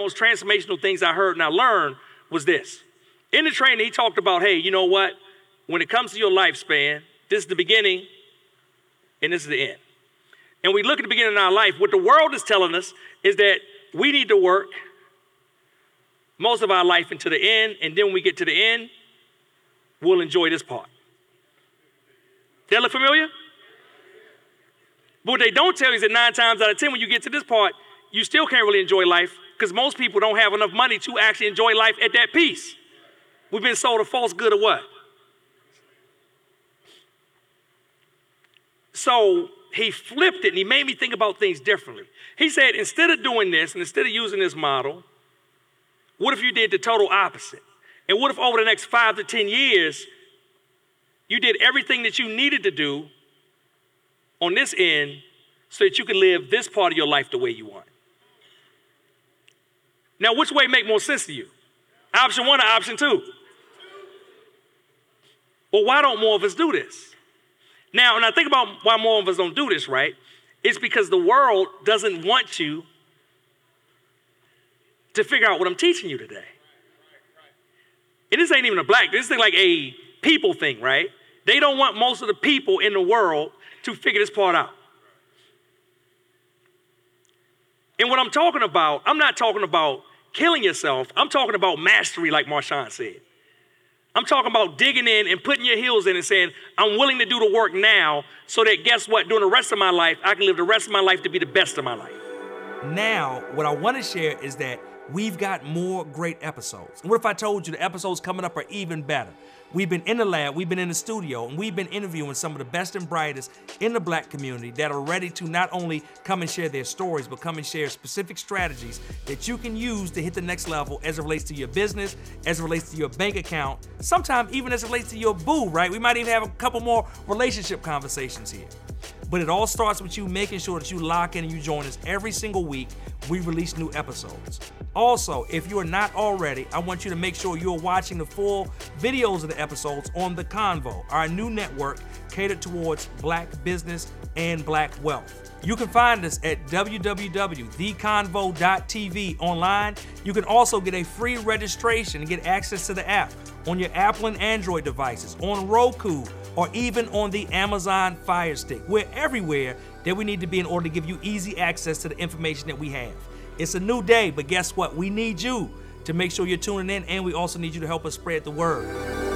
most transformational things I heard and I learned was this. In the training, he talked about, hey, you know what? When it comes to your lifespan, this is the beginning and this is the end. And we look at the beginning of our life, what the world is telling us is that we need to work most of our life until the end, and then when we get to the end, we'll enjoy this part. That look familiar? But what they don't tell you is that nine times out of ten, when you get to this part, you still can't really enjoy life because most people don't have enough money to actually enjoy life at that piece. We've been sold a false good of what? So he flipped it and he made me think about things differently. He said, instead of doing this and instead of using this model, what if you did the total opposite? And what if over the next five to 10 years, you did everything that you needed to do on this end so that you can live this part of your life the way you want? Now, which way make more sense to you? Option one or option two? Well, why don't more of us do this? Now, and I think about why more of us don't do this, right? It's because the world doesn't want you to figure out what I'm teaching you today. And this ain't even a black, this is like a people thing, right? They don't want most of the people in the world to figure this part out. And what I'm talking about, I'm not talking about killing yourself. I'm talking about mastery, like Marshawn said. I'm talking about digging in and putting your heels in and saying, I'm willing to do the work now so that guess what? During the rest of my life, I can live the rest of my life to be the best of my life. Now, what I want to share is that we've got more great episodes. And what if I told you the episodes coming up are even better? We've been in the lab, we've been in the studio, and we've been interviewing some of the best and brightest in the black community that are ready to not only come and share their stories, but come and share specific strategies that you can use to hit the next level as it relates to your business, as it relates to your bank account, sometimes even as it relates to your boo, right? We might even have a couple more relationship conversations here. But it all starts with you making sure that you lock in and you join us every single week. We release new episodes. Also, if you are not already, I want you to make sure you're watching the full videos of the episodes on The Convo, our new network catered towards black business and black wealth. You can find us at www.theconvo.tv online. You can also get a free registration and get access to the app on your Apple and Android devices, on Roku, or even on the Amazon Fire Stick. We're everywhere that we need to be in order to give you easy access to the information that we have. It's a new day, but guess what? We need you to make sure you're tuning in, and we also need you to help us spread the word.